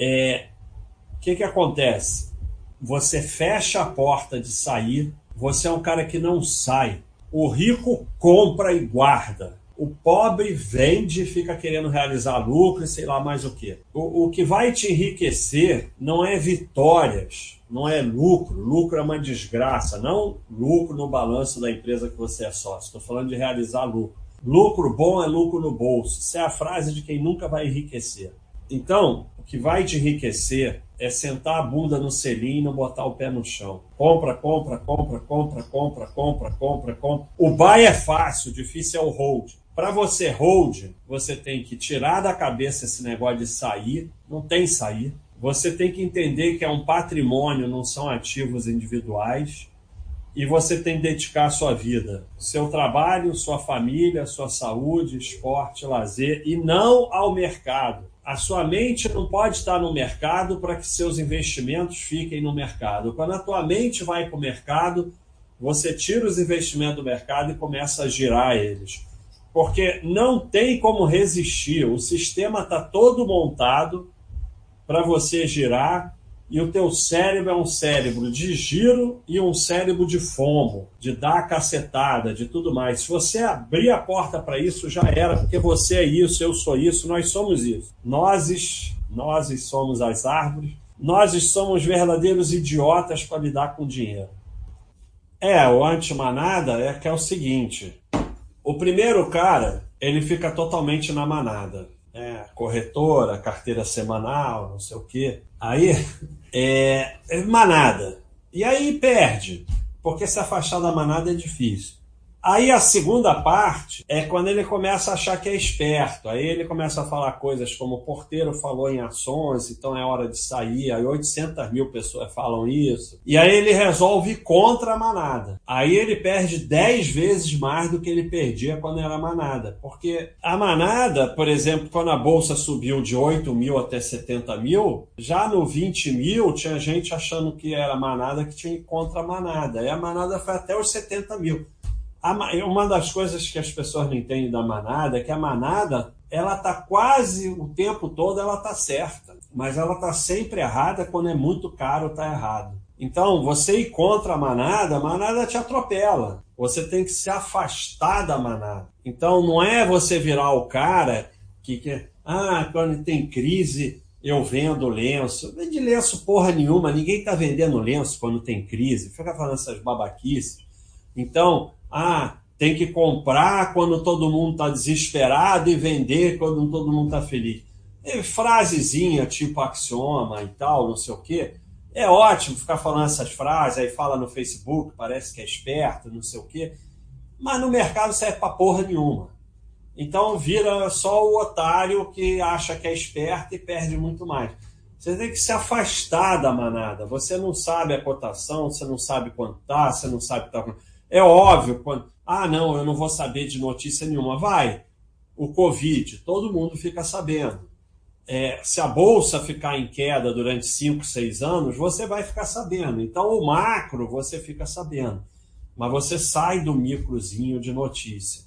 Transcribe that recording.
É, que, que acontece? Você fecha a porta de sair, você é um cara que não sai. O rico compra e guarda. O pobre vende e fica querendo realizar lucro e sei lá mais o que. O, o que vai te enriquecer não é vitórias, não é lucro. Lucro é uma desgraça, não lucro no balanço da empresa que você é sócio. Estou falando de realizar lucro. Lucro bom é lucro no bolso. Isso é a frase de quem nunca vai enriquecer. Então, o que vai te enriquecer é sentar a bunda no selim e não botar o pé no chão. Compra, compra, compra, compra, compra, compra, compra, compra. O buy é fácil, difícil é o hold. Para você hold, você tem que tirar da cabeça esse negócio de sair, não tem sair. Você tem que entender que é um patrimônio, não são ativos individuais e você tem que dedicar a sua vida, seu trabalho, sua família, sua saúde, esporte, lazer e não ao mercado. A sua mente não pode estar no mercado para que seus investimentos fiquem no mercado. Quando a tua mente vai para o mercado, você tira os investimentos do mercado e começa a girar eles. Porque não tem como resistir. O sistema está todo montado para você girar e o teu cérebro é um cérebro de giro e um cérebro de fomo, de dar cacetada, de tudo mais. Se você abrir a porta para isso, já era, porque você é isso, eu sou isso, nós somos isso. Nós, nós somos as árvores, nós somos verdadeiros idiotas para lidar com dinheiro. É, o anti-manada é que é o seguinte: o primeiro cara, ele fica totalmente na manada. É, corretora, carteira semanal, não sei o quê. Aí é, é manada. E aí perde, porque se afastar da manada é difícil. Aí a segunda parte é quando ele começa a achar que é esperto. Aí ele começa a falar coisas como o porteiro falou em ações, então é hora de sair. Aí 800 mil pessoas falam isso. E aí ele resolve ir contra a manada. Aí ele perde 10 vezes mais do que ele perdia quando era manada. Porque a manada, por exemplo, quando a bolsa subiu de 8 mil até 70 mil, já no 20 mil tinha gente achando que era manada que tinha ir contra a manada. E a manada foi até os 70 mil uma das coisas que as pessoas não entendem da manada é que a manada ela tá quase o tempo todo ela tá certa, mas ela tá sempre errada quando é muito caro tá errado. Então, você ir contra a manada, a manada te atropela. Você tem que se afastar da manada. Então, não é você virar o cara que quer, ah, quando tem crise, eu vendo lenço. Vende lenço porra nenhuma, ninguém tá vendendo lenço quando tem crise. Fica falando essas babaquices. Então, ah, tem que comprar quando todo mundo está desesperado e vender quando todo mundo está feliz. E frasezinha tipo axioma e tal, não sei o quê. É ótimo ficar falando essas frases, aí fala no Facebook, parece que é esperto, não sei o quê. Mas no mercado serve para porra nenhuma. Então vira só o otário que acha que é esperto e perde muito mais. Você tem que se afastar da manada. Você não sabe a cotação, você não sabe quanto tá, você não sabe o que está é óbvio, quando, ah, não, eu não vou saber de notícia nenhuma. Vai, o Covid, todo mundo fica sabendo. É, se a bolsa ficar em queda durante 5, 6 anos, você vai ficar sabendo. Então, o macro você fica sabendo. Mas você sai do microzinho de notícia.